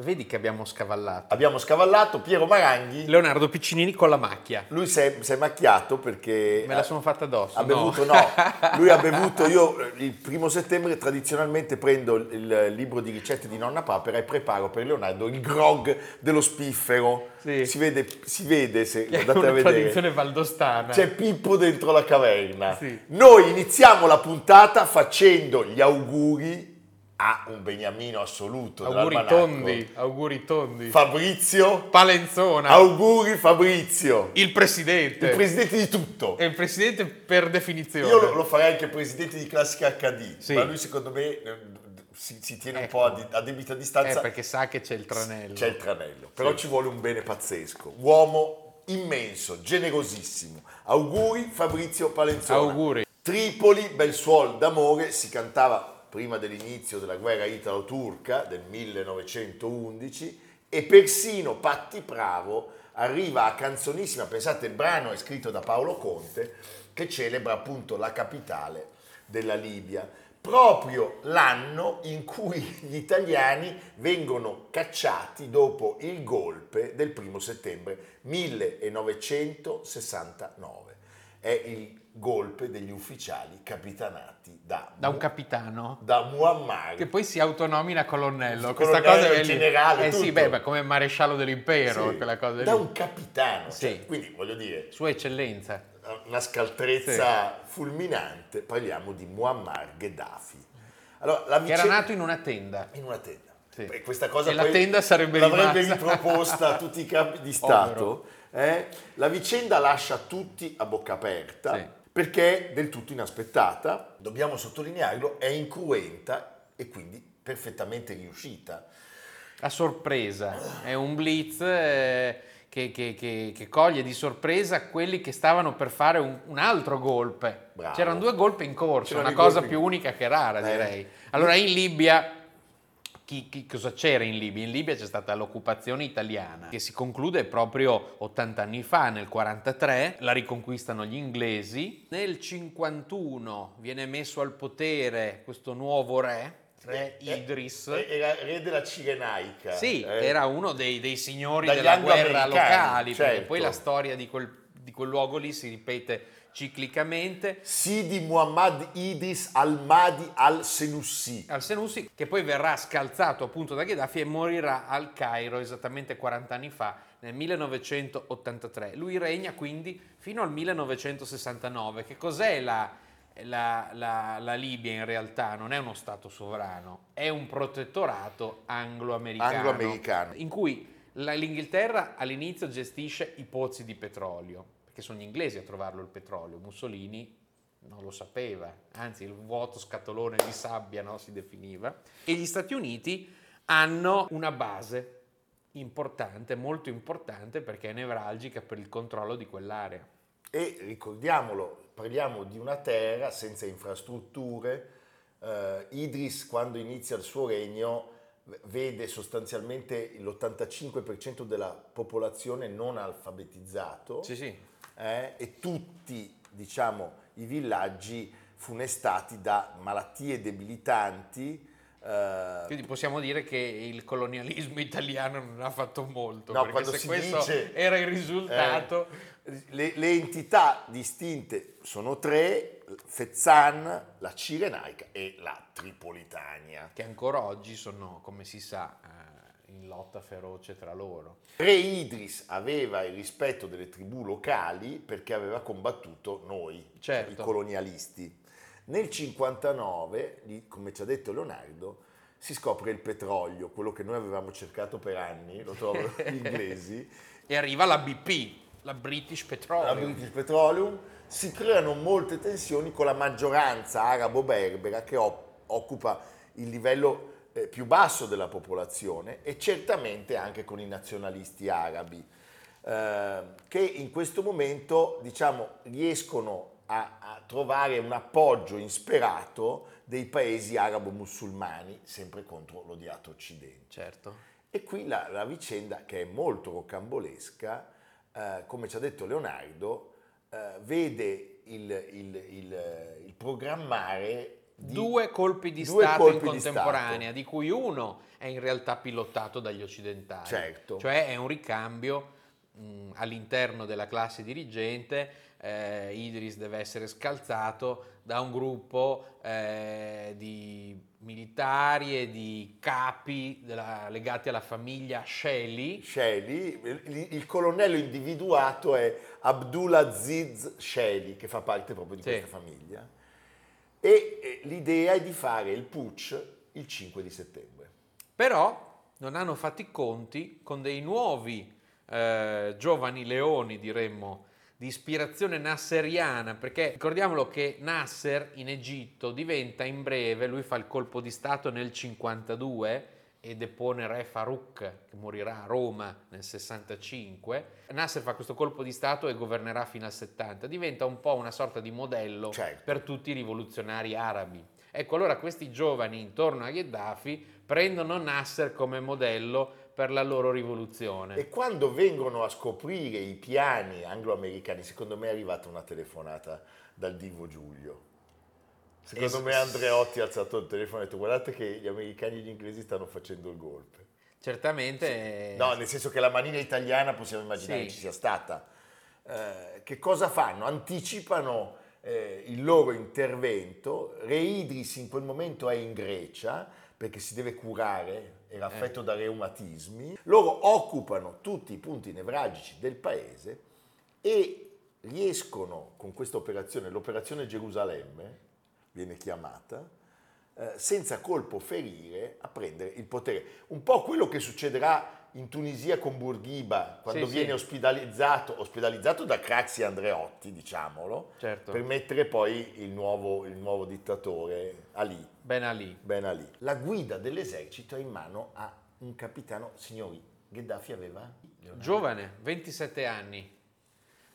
Vedi che abbiamo scavallato. Abbiamo scavallato Piero Maranghi. Leonardo Piccinini con la macchia. Lui si è, è macchiato perché... Me la sono fatta addosso. Ha no. bevuto, no. Lui ha bevuto, io eh, il primo settembre tradizionalmente prendo il, libro di ricette di Nonna Papera e preparo per Leonardo il grog dello spiffero. Sì. Si, vede, si vede se Che è andate a una vedere. tradizione valdostana. C'è Pippo dentro la caverna. Sì. Noi iniziamo la puntata facendo gli auguri a un beniamino assoluto. auguri tondi, auguri tondi. Fabrizio. Palenzona. Auguri Fabrizio. il presidente. Il presidente di tutto. È il presidente per definizione. Io lo, lo farei anche presidente di classica HD, Sì. ma lui secondo me eh, si, si tiene Ecco. un po' a, di- a debita distanza. Eh, perché sa che c'è il tranello. C'è il tranello, però ci vuole un bene pazzesco. Uomo immenso, generosissimo. Auguri Fabrizio Palenzona. Auguri. Tripoli, bel suol d'amore, si cantava prima dell'inizio della guerra italo-turca del 1911 e persino Patti Pravo arriva a canzonissima, pensate il brano è scritto da Paolo Conte che celebra appunto la capitale della Libia, proprio l'anno in cui gli italiani vengono cacciati dopo il golpe del primo settembre 1969. È il golpe degli ufficiali capitanati da, Da un capitano. da Muammar. Che poi si autonomina colonnello. Sì, Questa colonnello, cosa è generale, Eh sì, tutto. beh, beh, come maresciallo dell'impero, Sì, quella cosa da lì. un capitano, cioè, Sì. quindi voglio dire, Sua eccellenza. una scaltrezza fulminante, parliamo di Muammar Gheddafi. Allora, la Che era vicenda- nato in una tenda. in una tenda. Sì. E questa cosa E la tenda sarebbe l'avrebbe rimasta. riproposta a tutti i capi di Stato. eh? La vicenda lascia tutti a bocca aperta Sì. Perché è del tutto inaspettata, dobbiamo sottolinearlo, è incruenta e quindi perfettamente riuscita. A sorpresa. È un blitz eh, che, che- che- che coglie di sorpresa quelli che stavano per fare un, un altro golpe. Bravo. C'erano due golpe in corso, C'erano una cosa più unica che rara, Eh. direi. Allora, in Libia. Chi- chi- cosa c'era in Libia? In Libia c'è stata l'occupazione italiana che si conclude proprio 80 anni fa, nel 43, la riconquistano gli inglesi. Nel 51 viene messo al potere questo nuovo re, re Eh, Idris. eh, Era re della Cirenaica. Sì, eh. era uno dei, dei signori Dagli della guerra locali, perché certo. poi la storia di quel, di quel luogo lì si ripete ciclicamente. Sidi Muhammad Idris al-Mahdi al-Senussi. Al Senussi, che poi verrà scalzato appunto da Gheddafi e morirà al Cairo esattamente 40 anni fa, nel 1983. Lui regna quindi fino al 1969. Che cos'è la, la- la- la Libia in realtà? Non è uno Stato sovrano, è un protettorato anglo-americano. Anglo-americano. In cui l'Inghilterra all'inizio gestisce i pozzi di petrolio, perché sono gli inglesi a trovarlo il petrolio. Mussolini non lo sapeva, anzi il vuoto scatolone di sabbia no, si definiva. E gli Stati Uniti hanno una base importante, molto importante perché è nevralgica per il controllo di quell'area. E ricordiamolo, parliamo di una terra senza infrastrutture. Eh, Idris, quando inizia il suo regno, vede sostanzialmente l'85% della popolazione non alfabetizzato Sì, sì. Eh, e tutti, diciamo, i villaggi funestati da malattie debilitanti. eh, Quindi possiamo dire che il colonialismo italiano non ha fatto molto, No, quando se si questo dice- era il risultato... le, le entità distinte sono tre, Fezzan, la Cirenaica e la Tripolitania. che ancora oggi sono, come si sa, eh, in lotta feroce tra loro. Re Idris aveva il rispetto delle tribù locali perché aveva combattuto noi, Certo. i colonialisti. Nel 59, lì, come ci ha detto Leonardo, si scopre il petrolio, quello che noi avevamo cercato per anni, lo trovano gli inglesi, E arriva la BP, la British la Petroleum. British Petroleum, si creano molte tensioni con la maggioranza arabo-berbera che op- occupa il livello eh, più basso della popolazione e certamente anche con i nazionalisti arabi. Eh, eh, che in questo momento diciamo, riescono a, a trovare un appoggio insperato dei paesi arabo-musulmani, sempre contro l'odiato Occidente. Certo. E qui la, la vicenda, che è molto rocambolesca, eh, come ci ha detto Leonardo, eh, vede il, il, il, il programmare due colpi di due Stato colpi in di contemporanea, Stato. di cui uno è in realtà pilotato dagli occidentali. Certo. Cioè è un ricambio mh, all'interno della classe dirigente. Eh, Idris deve essere scalzato da un gruppo eh, di militari e di capi della, legati alla famiglia Shelley. Shelley, il, il colonnello individuato è Abdulaziz Shelley, che fa parte proprio di Sì. questa famiglia. E eh, l'idea è di fare il putsch il 5 di settembre. Però non hanno fatto i conti con dei nuovi eh, giovani leoni, diremmo, di ispirazione nasseriana, perché ricordiamolo che Nasser in Egitto diventa in breve, lui fa il colpo di Stato nel 52 e depone re Farouk, che morirà a Roma nel 65. Nasser fa questo colpo di Stato e governerà fino al 70, diventa un po' una sorta di modello Certo. per tutti i rivoluzionari arabi. Ecco, allora questi giovani intorno a Gheddafi prendono Nasser come modello per la loro rivoluzione. E quando vengono a scoprire i piani anglo-americani, secondo me è arrivata una telefonata dal divo Giulio. Secondo Es- me Andreotti ha alzato il telefono e ha detto guardate che gli americani e gli inglesi stanno facendo il golpe. Certamente... No, nel senso che la manina italiana possiamo immaginare Sì. ci sia stata. Eh, che cosa fanno? Anticipano eh, il loro intervento. Re Idris in quel momento è in Grecia perché si deve curare, era affetto da reumatismi. Loro occupano tutti i punti nevralgici del paese e riescono con questa operazione, l'operazione Gerusalemme viene chiamata, eh, senza colpo ferire a prendere il potere. Un po' quello che succederà in Tunisia con Bourguiba quando Sì, viene sì. ospedalizzato, ospedalizzato da Craxi Andreotti, diciamolo, Certo. per mettere poi il nuovo, il nuovo dittatore Ali, Ben Ali. Ben Ali. La guida dell'esercito è in mano a un capitano, signori, Gheddafi aveva? Leonardo? Giovane, 27 anni.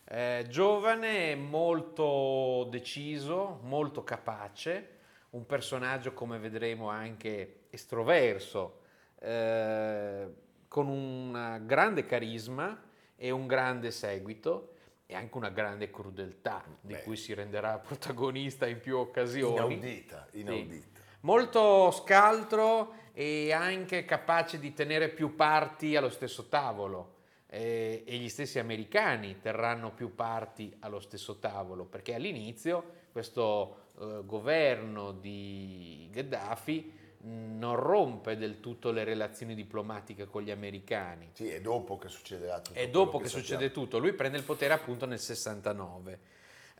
Eh, giovane, molto deciso, molto capace, un personaggio come vedremo anche estroverso, eh, con un grande carisma e un grande seguito e anche una grande crudeltà di Beh. cui si renderà protagonista in più occasioni. Inaudita, inaudita. Molto scaltro e anche capace di tenere più parti allo stesso tavolo. Eh, e gli stessi americani terranno più parti allo stesso tavolo, perché all'inizio questo eh, governo di Gheddafi non rompe del tutto le relazioni diplomatiche con gli americani. Sì, è dopo che succederà tutto. È dopo che, sappiamo. succede tutto, lui prende il potere appunto nel 69.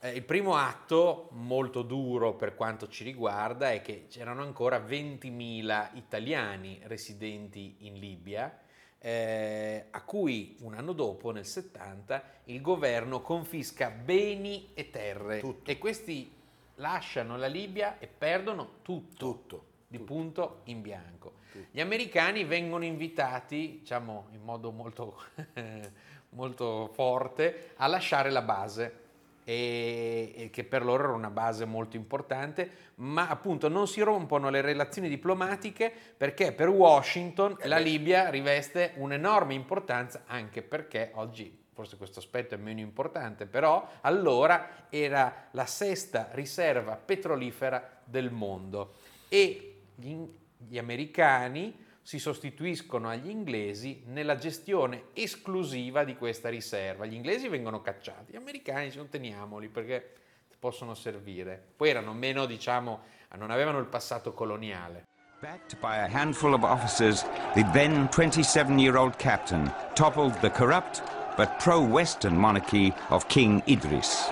Eh, il primo atto, molto duro per quanto ci riguarda, è che c'erano ancora 20.000 italiani residenti in Libia, eh, a cui un anno dopo, nel 70, il governo confisca beni e terre. Tutto. E questi lasciano la Libia e perdono tutto Tutto. di punto in bianco. Gli americani vengono invitati, diciamo in modo molto, molto forte, a lasciare la base. E, che per loro era una base molto importante, ma appunto non si rompono le relazioni diplomatiche perché per Washington Eh la. Libia riveste un'enorme importanza, anche perché oggi forse questo aspetto è meno importante, però allora era la sesta riserva petrolifera del mondo e gli, gli americani si sostituiscono agli inglesi nella gestione esclusiva di questa riserva. Gli inglesi vengono cacciati, gli americani ci teniamoli perché possono servire. Poi erano meno, diciamo, non avevano il passato coloniale. Backed by a handful of officers, the then 27 year old captain toppled the corrupt but pro Western monarchy of King Idris.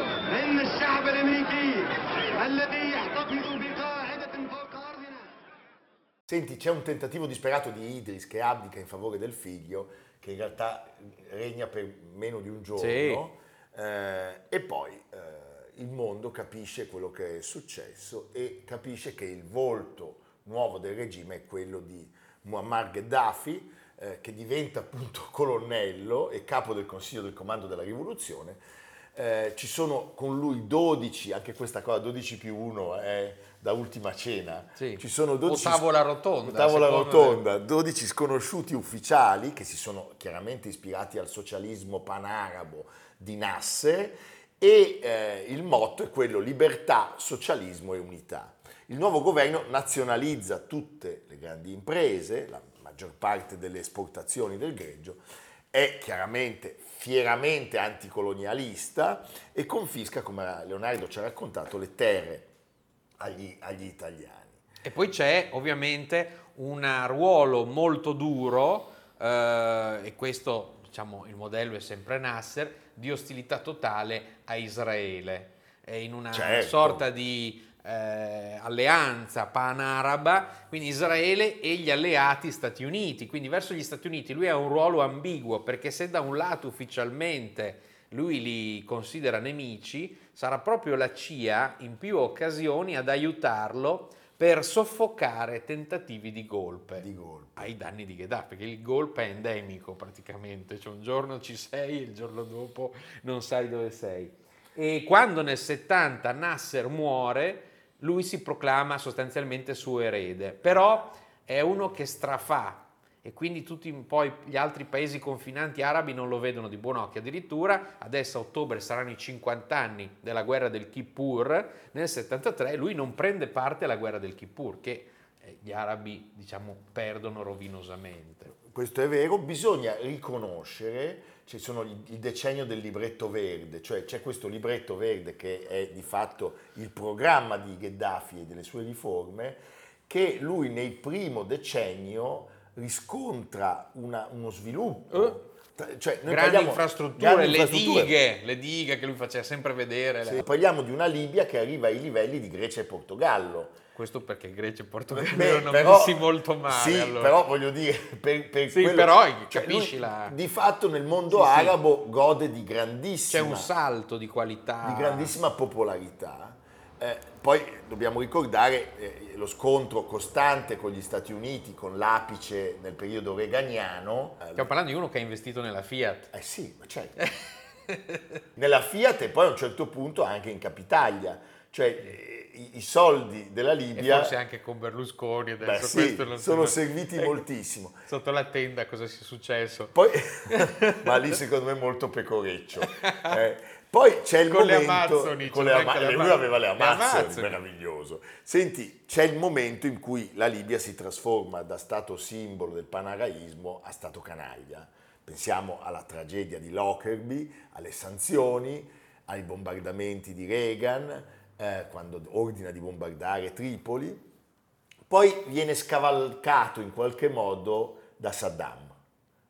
الشعب الامريكي الذي يحتفظ بقاعدة فوق ارضنا Senti, c'è un tentativo disperato di Idris che abdica in favore del figlio, che in realtà regna per meno di un giorno, Sì. eh, e poi eh, il mondo capisce quello che è successo e capisce che il volto nuovo del regime è quello di Muammar Gheddafi, eh, che diventa appunto colonnello e capo del Consiglio del Comando della Rivoluzione. eh, ci sono con lui 12, anche questa cosa, 12 più 1 è da ultima cena. Sì. Ci sono 12 O tavola rotonda, tavola rotonda, 12 sconosciuti ufficiali che si sono chiaramente ispirati al socialismo panarabo di Nasser e eh, il motto è quello libertà, socialismo e unità. Il nuovo governo nazionalizza tutte le grandi imprese, la maggior parte delle esportazioni del greggio, è chiaramente fieramente anticolonialista e confisca, come Leonardo ci ha raccontato, le terre agli, agli italiani. E poi c'è ovviamente un ruolo molto duro, eh, e questo diciamo il modello è sempre Nasser, di ostilità totale a Israele. È in una Certo. sorta di eh, alleanza pan-araba, quindi Israele e gli alleati Stati Uniti. Quindi verso gli Stati Uniti lui ha un ruolo ambiguo perché se da un lato ufficialmente lui li considera nemici, sarà proprio la CIA in più occasioni ad aiutarlo per soffocare tentativi di golpe. Di golpe. Ai danni di Gheddafi, perché il golpe è endemico praticamente, cioè un giorno ci sei e il giorno dopo non sai dove sei. E quando nel 70 Nasser muore, lui si proclama sostanzialmente suo erede, però è uno che strafà e quindi tutti poi gli altri paesi confinanti arabi non lo vedono di buon occhio. Addirittura adesso a ottobre saranno i 50 anni della guerra del Kippur, nel 73 lui non prende parte alla guerra del Kippur, che eh, gli arabi diciamo perdono rovinosamente. Questo è vero, bisogna riconoscere, ci sono il decennio del libretto verde, cioè c'è questo libretto verde che è di fatto il programma di Gheddafi e delle sue riforme, che lui nel primo decennio riscontra una- uno sviluppo. Tra- Cioè, noi grandi infrastrutture, grandi le infrastrutture. dighe, le dighe che lui faceva sempre vedere. Sì, Parliamo di una Libia che arriva ai livelli di Grecia e Portogallo. Questo perché Grecia e Portogallo Beh, erano però- messi molto male. Sì, allora. però voglio dire, per, per Sì, quello- però cioè, capisci lui la- Di fatto nel mondo Sì, sì. arabo gode di C'è grandissima, un salto di qualità. di grandissima popolarità. Eh, poi dobbiamo ricordare eh, lo scontro costante con gli Stati Uniti, con l'apice nel periodo reganiano. Eh, Stiamo parlando di uno che ha investito nella Fiat. eh sì, ma certo. Nella Fiat e poi a un certo punto anche in Capitaglia. Cioè eh, i, i soldi della E Libia forse anche con Berlusconi adesso beh, sì, sono so- serviti Ecco, moltissimo. Sotto la tenda cosa sia successo? Poi, ma lì secondo me è molto pecoreccio. Eh, poi c'è il Con le momento... Amazzoni, con le anche ama- le lui aveva le le Amazzoni, Amazzoni. meraviglioso. Senti, c'è il momento in cui la Libia si trasforma da stato simbolo del panaraismo a stato canaglia. Pensiamo alla tragedia di Lockerbie, alle sanzioni, ai bombardamenti di Reagan, eh, quando ordina di bombardare Tripoli. Poi viene scavalcato in qualche modo da Saddam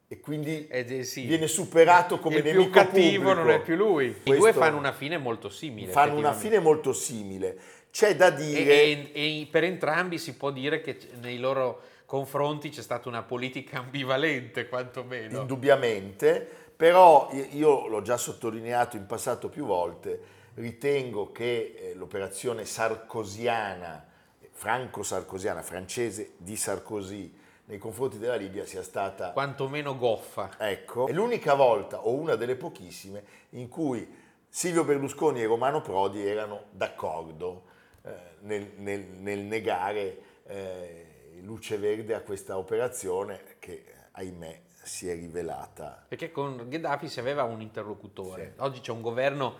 e quindi Eh, eh, sì. viene superato come il più nemico cattivo pubblico. non è più lui. I Questo- due fanno una fine molto simile. fanno una fine molto simile. C'è da E, dire e- e per entrambi si può dire che nei loro confronti c'è stata una politica ambivalente, quantomeno. indubbiamente, però io l'ho già sottolineato in passato più volte, ritengo che eh, l'operazione sarcosiana, franco-sarcosiana, francese di Sarkozy nei confronti della Libia sia stata Quantomeno goffa. Ecco, è l'unica volta o una delle pochissime in cui Silvio Berlusconi e Romano Prodi erano d'accordo eh, nel, nel- nel negare eh, luce verde a questa operazione che, ahimè, si è rivelata. Perché con Gheddafi si aveva un interlocutore. Oggi c'è un governo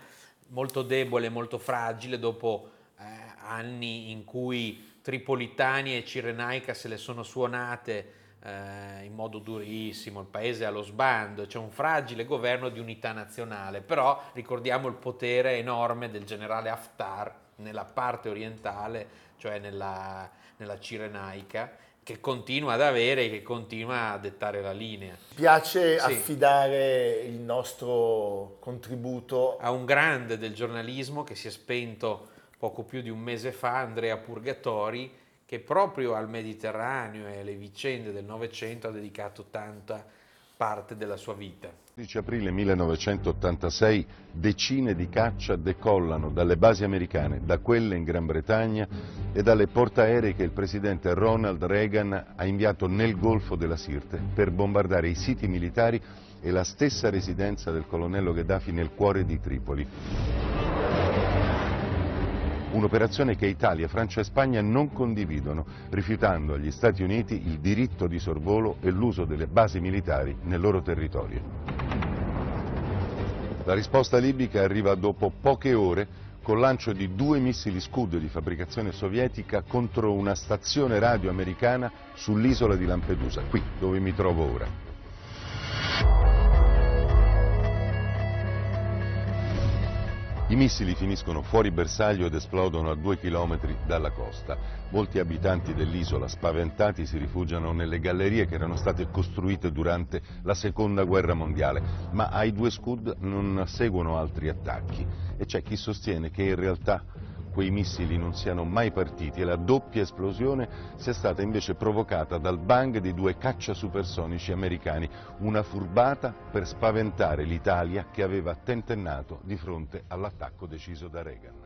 molto debole, molto fragile, dopo eh, anni in cui Tripolitani e Cirenaica se le sono suonate eh, in modo durissimo, il paese è allo sbando, c'è un fragile governo di unità nazionale, però ricordiamo il potere enorme del generale Haftar nella parte orientale, cioè nella, nella Cirenaica, che continua ad avere e che continua a dettare la linea. Piace Sì. affidare il nostro contributo A un grande del giornalismo che si è spento poco più di un mese fa, Andrea Purgatori, che proprio al Mediterraneo e alle vicende del Novecento ha dedicato tanta parte della sua vita. 15 aprile 1986 decine di caccia decollano dalle basi americane, da quelle in Gran Bretagna e dalle portaerei che il presidente Ronald Reagan ha inviato nel Golfo della Sirte per bombardare i siti militari e la stessa residenza del colonnello Gheddafi nel cuore di Tripoli. Un'operazione che Italia, Francia e Spagna non condividono, rifiutando agli Stati Uniti il diritto di sorvolo e l'uso delle basi militari nel loro territorio. La risposta libica arriva dopo poche ore col lancio di due missili Scud di fabbricazione sovietica contro una stazione radio americana sull'isola di Lampedusa, qui dove mi trovo ora. I missili finiscono fuori bersaglio ed esplodono a due chilometri dalla costa. Molti abitanti dell'isola, spaventati, si rifugiano nelle gallerie che erano state costruite durante la seconda guerra mondiale, ma ai due Scud non seguono altri attacchi e c'è chi sostiene che in realtà quei missili non siano mai partiti e la doppia esplosione sia stata invece provocata dal bang di due caccia supersonici americani, una furbata per spaventare l'Italia che aveva tentennato di fronte all'attacco deciso da Reagan.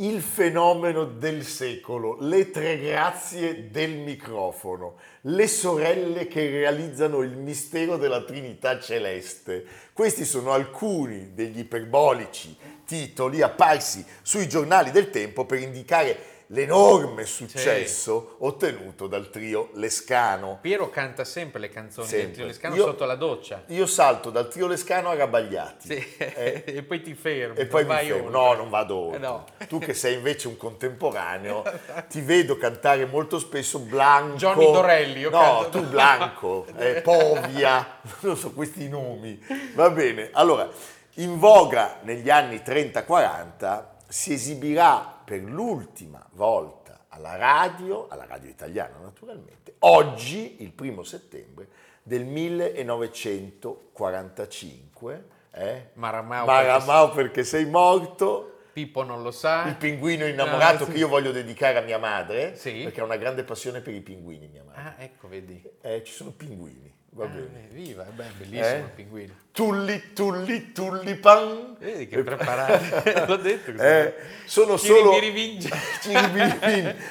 Il fenomeno del secolo, le tre grazie del microfono, le sorelle che realizzano il mistero della Trinità Celeste. Questi sono alcuni degli iperbolici titoli apparsi sui giornali del tempo per indicare l'enorme successo ottenuto dal trio Lescano. Piero canta sempre le canzoni del Sempre. Trio Lescano Io- sotto la doccia. Io salto dal trio Lescano a Rabagliati. Sì, Eh, e poi ti fermi. E poi mi fermo. oltre. No, non vado oltre. Eh, no. Tu che sei invece un contemporaneo, ti vedo cantare molto spesso Blanco. Johnny Dorelli, io No, canto- tu Blanco, eh, Povia, non so questi nomi. Va bene. Allora, in voga negli anni 30-40 si esibirà per l'ultima volta alla radio, alla radio italiana naturalmente, oggi, il primo settembre del 1945. Eh? Maramao, Maramao perché sei morto. Pippo non lo sa. Il pinguino innamorato Ah, sì. che io voglio dedicare a mia madre, Sì. perché ha una grande passione per i pinguini, mia madre. Ah, ecco, vedi. Eh, ci sono pinguini, va Ah, bene. eh, viva, beh, bellissimo Eh? il pinguino. Tulli, tulli, tullipan. Vedi che preparato. L'ho detto. Eh, sono solo,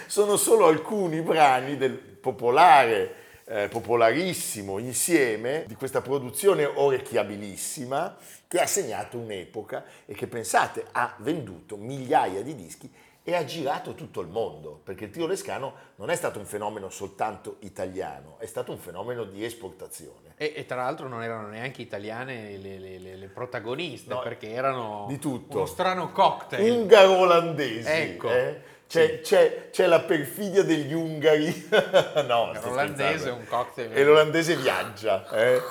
sono solo alcuni brani del popolare, eh, popolarissimo insieme di questa produzione orecchiabilissima che ha segnato un'epoca e che pensate ha venduto migliaia di dischi e ha girato tutto il mondo, perché il trio Lescano non è stato un fenomeno soltanto italiano, è stato un fenomeno di esportazione. E, e tra l'altro non erano neanche italiane le, le- le- le protagoniste, No, perché erano di tutto. uno strano cocktail. Ungaro-olandesi. Ecco. eh? C'è, c'è- c'è la perfidia degli ungari. no, L'olandese è un cocktail. E l'olandese viaggia. eh?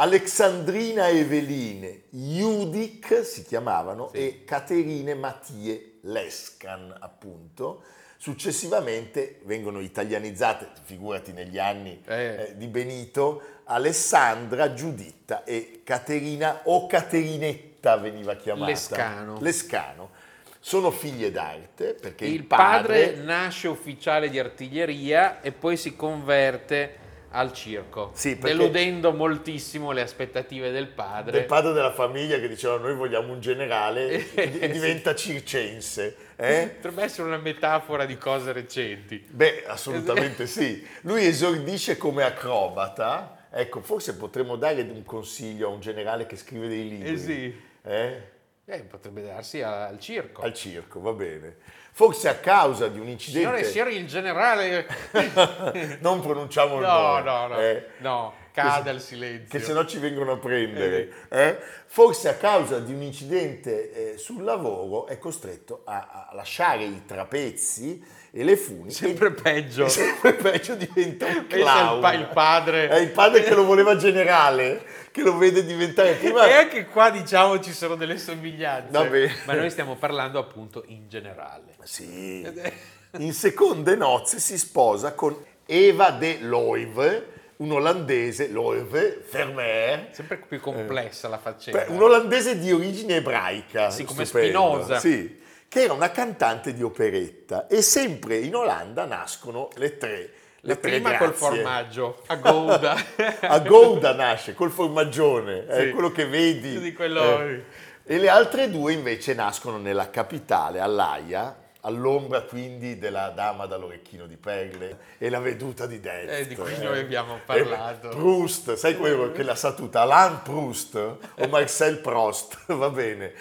Alexandrina Eveline Judic si chiamavano Sì. e Caterine Mattie Lescan, appunto. Successivamente vengono italianizzate, figurati negli anni Eh. eh, di Benito, Alessandra, Giuditta e Caterina o Caterinetta veniva chiamata. Lescano. Lescano. Sono figlie d'arte perché il, il padre, nasce ufficiale di artiglieria e poi si converte al circo, Sì, deludendo moltissimo le aspettative del padre. del padre della famiglia che diceva noi vogliamo un generale e e diventa circense. eh? Potrebbe essere una metafora di cose recenti. Beh, assolutamente sì. Lui esordisce come acrobata. Ecco, forse potremmo dare un consiglio a un generale che scrive dei libri. Eh sì. eh? Eh, potrebbe darsi al circo. Al circo, va bene. Forse a causa di un incidente... Signore, signore, il generale... non pronunciamo il No, nome. no, no, eh? no, cade il silenzio. che se no ci vengono a prendere. eh? Forse a causa di un incidente eh, sul lavoro è costretto a, a lasciare i trapezzi e le funi. Sempre peggio. sempre peggio diventa un clown. il il padre. È il padre che lo voleva generale, che lo vede diventare prima... E anche qua diciamo ci sono delle somiglianze. Vabbè. Ma noi stiamo parlando appunto in generale. Sì. In seconde nozze si sposa con Eva de Loive, un olandese, Loive, Vermeer, Sempre più complessa la faccenda. Beh, un olandese di origine ebraica. Sì, come Spinoza. Sì, che era una cantante di operetta. E sempre in Olanda nascono le tre. La le tre prima col formaggio, a Gouda. A Gouda nasce, col formaggione, è Sì. quello che vedi. Di quello- Eh. E le altre due invece nascono nella capitale, all'Aia, all'ombra quindi della dama dall'orecchino di perle e la veduta di Delft. Eh, di cui noi abbiamo parlato. E Proust, sai quello che l'ha saputa? Alain Proust o Marcel Proust, va bene.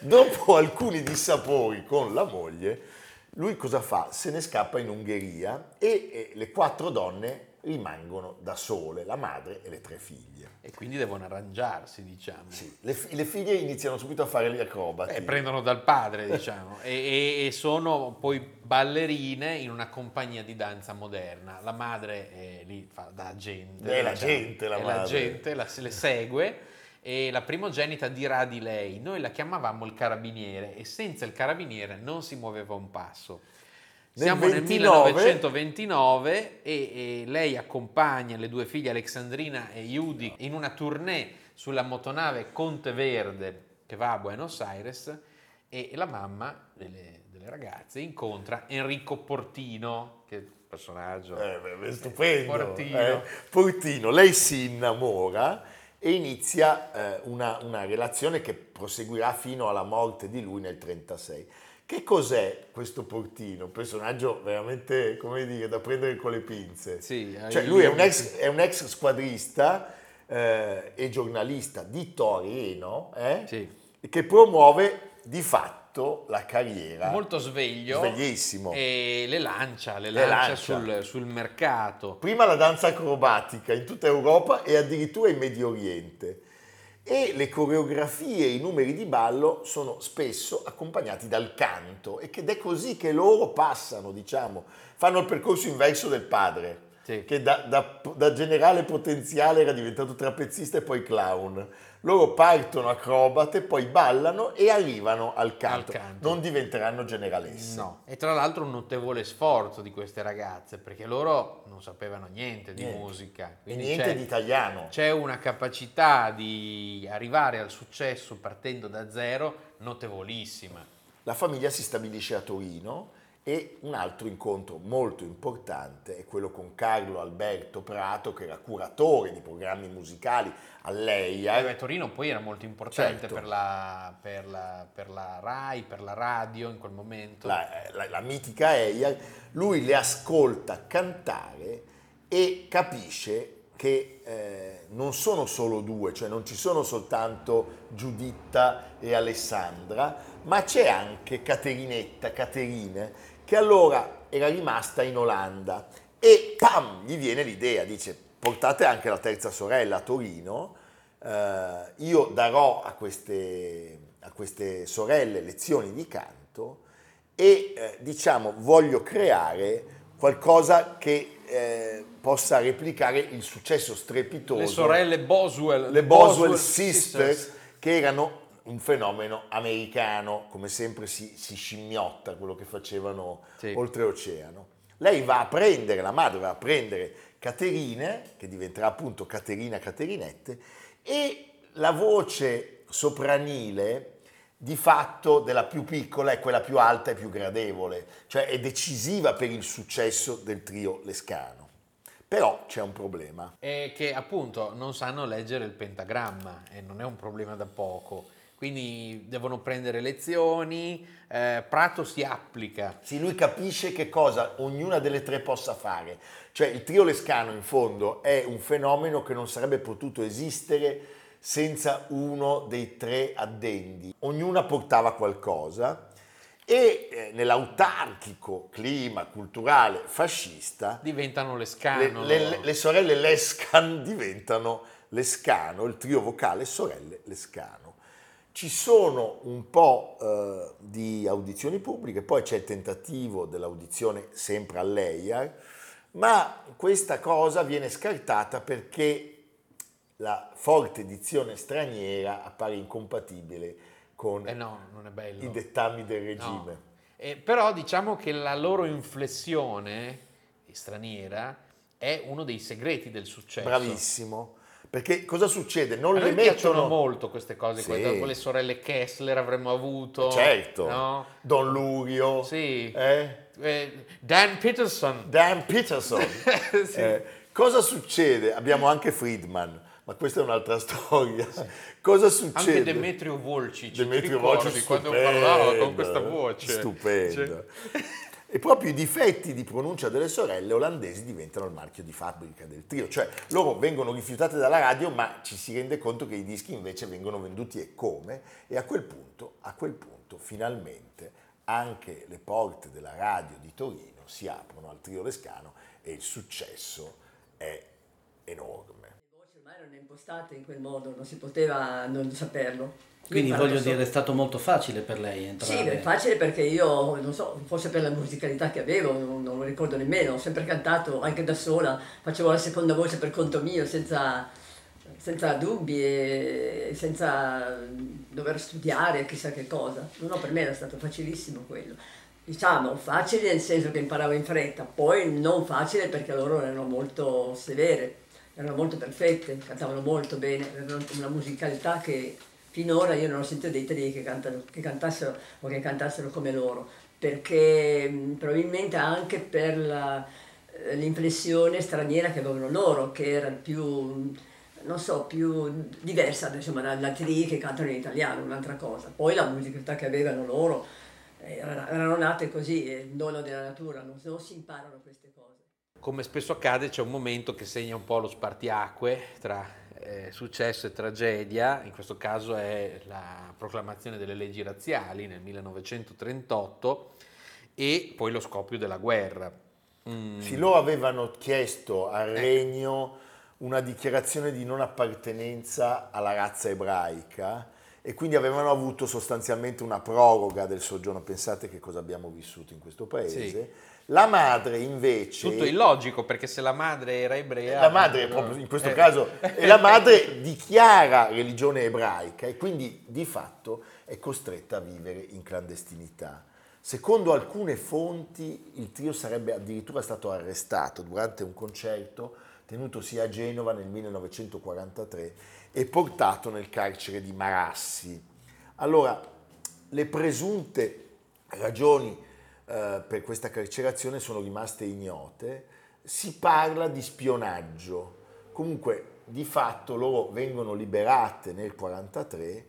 Dopo alcuni dissapori con la moglie, lui cosa fa? Se ne scappa in Ungheria e le quattro donne rimangono da sole, la madre e le tre figlie. e quindi devono arrangiarsi, diciamo. Sì, le, le figlie iniziano subito a fare gli acrobati. Eh, prendono dal padre, diciamo, e, e- e sono poi ballerine in una compagnia di danza moderna. La madre è lì fa da agente. È la gente, la madre. la gente, la- le segue e la primogenita dirà di lei, noi la chiamavamo il carabiniere e senza il carabiniere non si muoveva un passo. Siamo 29 nel 1929 e, e lei accompagna le due figlie Alexandrina e Judy in una tournée sulla motonave Conte Verde che va a Buenos Aires e la mamma delle, delle ragazze incontra Enrico Portino, che personaggio Eh, beh, stupendo. Portino. eh. Portino. Lei si innamora e inizia eh, una, una relazione che proseguirà fino alla morte di lui nel 1936. Che cos'è questo Portino? Un personaggio veramente, come dire, da prendere con le pinze. Sì, Cioè, lui è un ex, è un ex squadrista eh, e giornalista di Torino eh, Sì. che promuove di fatto la carriera. molto sveglio Sveglissimo. e le lancia, le Le lancia, lancia. Sul, sul mercato. prima la danza acrobatica in tutta Europa e addirittura in Medio Oriente. E le coreografie e i numeri di ballo sono spesso accompagnati dal canto ed è così che loro passano, diciamo, fanno il percorso inverso del padre, Sì. che da, da- da generale potenziale era diventato trapezzista e poi clown. Loro partono acrobate, poi ballano e arrivano al canto. canto. Non diventeranno generalesse. No, e tra l'altro un notevole sforzo di queste ragazze, perché loro non sapevano niente di Niente. musica. E niente di italiano. c'è una capacità di arrivare al successo partendo da zero notevolissima. La famiglia si stabilisce a Torino e un altro incontro molto importante è quello con Carlo Alberto Prato, che era curatore di programmi musicali all'EIA. Eh beh, Torino poi era molto importante Certo. per, la, per la- per la RAI, per la radio in quel momento. la, la- la mitica EIA, lui le ascolta cantare e capisce che eh, non sono solo due, cioè non ci sono soltanto Giuditta e Alessandra, ma c'è anche Caterinetta, Caterine, che allora era rimasta in Olanda e pam, gli viene l'idea, dice portate anche la terza sorella a Torino, eh, io darò a queste, a queste sorelle lezioni di canto e eh, diciamo voglio creare qualcosa che eh, possa replicare il successo strepitoso Le sorelle Boswell. le Boswell Sisters, che erano un fenomeno americano, come sempre si, si scimmiotta quello che facevano Sì. oltreoceano. Lei va a prendere, la madre va a prendere Caterine, che diventerà appunto Caterina Caterinette, e la voce sopranile di fatto della più piccola è quella più alta e più gradevole, cioè è decisiva per il successo del trio Lescano. Però c'è un problema. E che appunto non sanno leggere il pentagramma e non è un problema da poco. Quindi devono prendere lezioni, eh, Prato si applica. Sì, lui capisce che cosa ognuna delle tre possa fare. Cioè il trio Lescano in fondo è un fenomeno che non sarebbe potuto esistere senza uno dei tre addendi. Ognuna portava qualcosa e eh, nell'autarchico clima culturale fascista Diventano le le, le- le sorelle Lescan diventano Lescano, il trio vocale sorelle Lescano, Ci sono un po' eh, di audizioni pubbliche, poi c'è il tentativo dell'audizione sempre all'EIAR, ma questa cosa viene scartata perché la forte edizione straniera appare incompatibile con Eh no, non è bello. i dettami del No. regime. Eh, però diciamo che la loro inflessione straniera è uno dei segreti del successo. Bravissimo. Perché cosa succede? Non A le mettono molto queste cose, Sì. quelle, quelle sorelle Kessler avremmo avuto. Certo, no? Don Lurio, Sì. eh? Eh, Dan Peterson. Dan Peterson. Sì. Eh, cosa succede? Abbiamo anche Friedman, ma questa è un'altra storia. Cosa succede? Anche Demetrio Volci, ci Demetrio Volci quando parlava con questa voce? Stupendo. Cioè, E proprio i difetti di pronuncia delle sorelle olandesi diventano il marchio di fabbrica del trio, cioè loro vengono rifiutate dalla radio ma ci si rende conto che i dischi invece vengono venduti e come e a quel punto, a quel punto finalmente anche le porte della radio di Torino si aprono al trio Lescano e il successo è enorme. Le voci ormai erano impostate in quel modo, non si poteva non saperlo. Quindi Io voglio parlo dire, è stato molto facile per lei entrare. Sì, è facile perché io, non so, forse per la musicalità che avevo, non, non lo ricordo nemmeno, ho sempre cantato anche da sola, facevo la seconda voce per conto mio, senza, senza dubbi e senza dover studiare chissà che cosa. No, per me era stato facilissimo quello. Diciamo, facile nel senso che imparavo in fretta, poi non facile perché loro erano molto severe, erano molto perfette, cantavano molto bene, avevano una musicalità che finora io non ho sentito dei italiani che, che cantassero o che cantassero come loro, perché mh, probabilmente anche per eh, l'inflessione straniera che avevano loro, che era più, mh, non so, più diversa insomma, dagli altri che cantano in italiano, un'altra cosa. Poi la musicalità che avevano loro eh, erano, nate così, è il dono della natura, non, non si imparano queste cose. Come spesso accade c'è un momento che segna un po' lo spartiacque tra eh, successo e tragedia, in questo caso è la proclamazione delle leggi razziali nel 1938 e poi lo scoppio della guerra. Mm, Sì, loro avevano chiesto al Eh. regno una dichiarazione di non appartenenza alla razza ebraica e quindi avevano avuto sostanzialmente una proroga del soggiorno. Pensate che cosa abbiamo vissuto in questo paese. Sì. La madre invece... Tutto illogico perché se la madre era ebrea... La madre, proprio in questo Eh, caso, e la madre dichiara religione ebraica e quindi di fatto è costretta a vivere in clandestinità. Secondo alcune fonti il trio sarebbe addirittura stato arrestato durante un concerto tenutosi a Genova nel 1943 e portato nel carcere di Marassi. Allora, le presunte ragioni eh, per questa carcerazione sono rimaste ignote. Si parla di spionaggio. Comunque, di fatto, loro vengono liberate nel 1943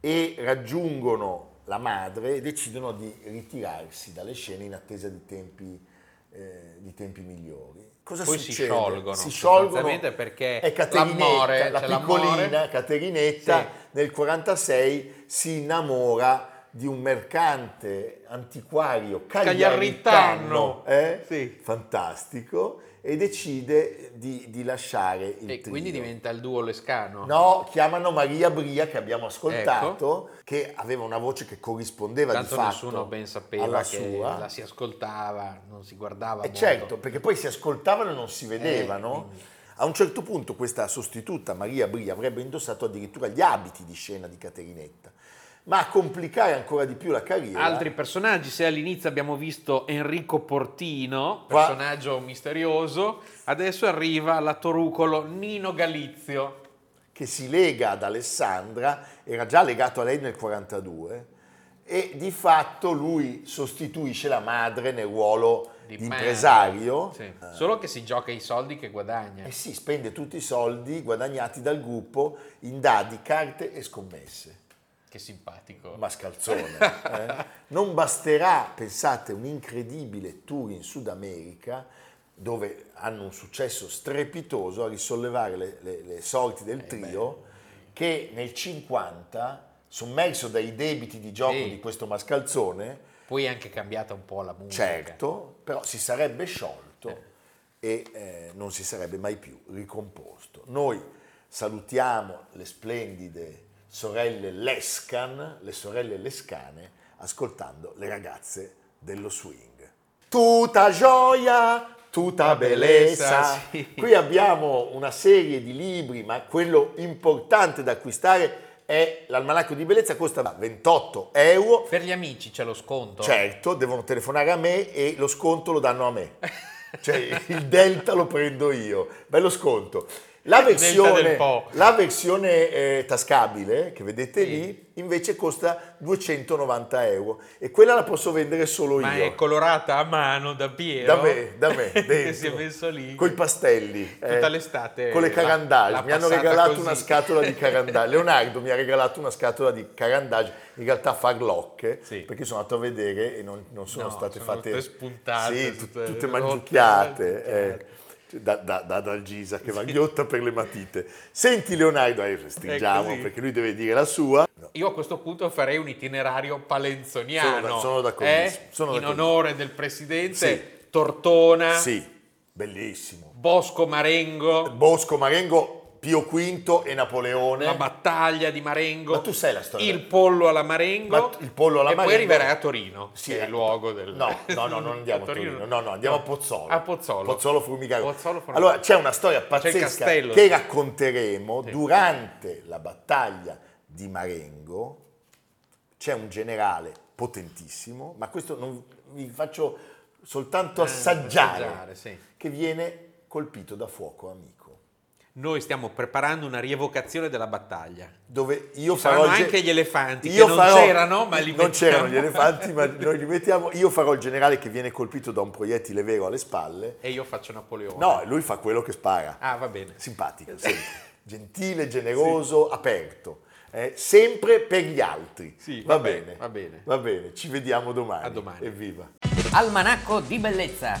e raggiungono la madre e decidono di ritirarsi dalle scene in attesa di tempi, eh, di tempi migliori. Cosa Poi si succede? sciolgono, Si sciolgono perché è Caterinetta, l'amore, la piccolina. Caterinetta Sì. nel 46 si innamora di un mercante antiquario cagliaritano, Cagliaritano. eh? Sì. fantastico, e decide di, di lasciare il E trio. quindi diventa il duo lescano. No, chiamano Maria Bria che abbiamo ascoltato, che aveva una voce che corrispondeva Ecco. Tanto di fatto nessuno ben sapeva alla che sua. la si ascoltava, non si guardava E molto. certo, perché poi si ascoltavano e non si vedevano. Eh. A un certo punto questa sostituta, Maria Bria, avrebbe indossato addirittura gli abiti di scena di Caterinetta. Ma a complicare ancora di più la carriera... Altri personaggi, se all'inizio abbiamo visto Enrico Portino, personaggio misterioso, adesso arriva la Torucolo Nino Galizio. che si lega ad Alessandra, era già legato a lei nel 42 e di fatto lui sostituisce la madre nel ruolo di, madre. impresario. Sì. Solo che si gioca i soldi che guadagna. E si spende tutti i soldi guadagnati dal gruppo in dadi, carte e scommesse. Che simpatico. Mascalzone. eh. Non basterà, pensate, un incredibile tour in Sud America dove hanno un successo strepitoso a risollevare le, le- le sorti del trio che nel 50, sommerso dai debiti di gioco Sì. di questo mascalzone, Poi è anche cambiata un po' la musica. certo, però si sarebbe sciolto e eh, non si sarebbe mai più ricomposto. Noi salutiamo le splendide sorelle Lescan, le sorelle Lescane, ascoltando le ragazze dello swing. Tutta gioia, tutta bellezza. sì. Qui abbiamo una serie di libri, ma quello importante da acquistare è l'almanacco di bellezza, costa 28 euro. Per gli amici c'è lo sconto? Certo, devono telefonare a me e lo sconto lo danno a me. Cioè il delta lo prendo io, bello sconto. La versione, la versione eh, tascabile che vedete Sì. lì invece costa 290 euro e quella la posso vendere solo Ma io. è colorata a mano da Piero? Da me, da me, che si è messo lì. Con i pastelli. Tutta l'estate Con le carandage. mi hanno regalato così. una scatola di carandage. Leonardo mi ha regalato una scatola di carandage, in realtà farlocche, Sì. perché sono andato a vedere e non, non sono No, state sono fatte... tutte spuntate, Sì, tut- tutte tutte, mangiucchiate. eh. Da, da, da Dalgisa che va ghiotta per le matite. Senti Leonardo, eh, stringiamo perché lui deve dire la sua. Io a questo punto farei un itinerario palenzoniano. Sono da- sono d'accordissimo, eh? sono In d'accordissimo. onore del presidente Sì. Tortona, Sì, bellissimo. Bosco Marengo, Bosco Marengo, Pio V e Napoleone. la battaglia di Marengo. Ma tu sai la storia? Il pollo alla Marengo. Ma il pollo alla e Marengo- poi arriverai a Torino, Sì, che è eh. il luogo del... No, no, no, non andiamo a Torino. No, no, andiamo a Pozzolo. A Pozzolo. Pozzolo Formigago. Pozzolo Formigago. Allora, c'è una storia pazzesca che racconteremo durante la battaglia di Marengo. C'è un generale potentissimo, ma questo non vi faccio soltanto assaggiare, Eh, assaggiare, sì. che viene colpito da fuoco amico. Noi stiamo preparando una rievocazione della battaglia. dove io Ci farò ge- anche gli elefanti, io che non farò- c'erano, ma li non c'erano mettiamo. gli elefanti ma noi li mettiamo io farò il generale che viene colpito da un proiettile vero alle spalle E io faccio Napoleone. no lui fa quello che spara Ah, va bene. simpatico gentile generoso aperto eh, sempre per gli altri Sì, va, va bene, bene va bene. va bene ci vediamo domani A domani. evviva Almanacco di bellezza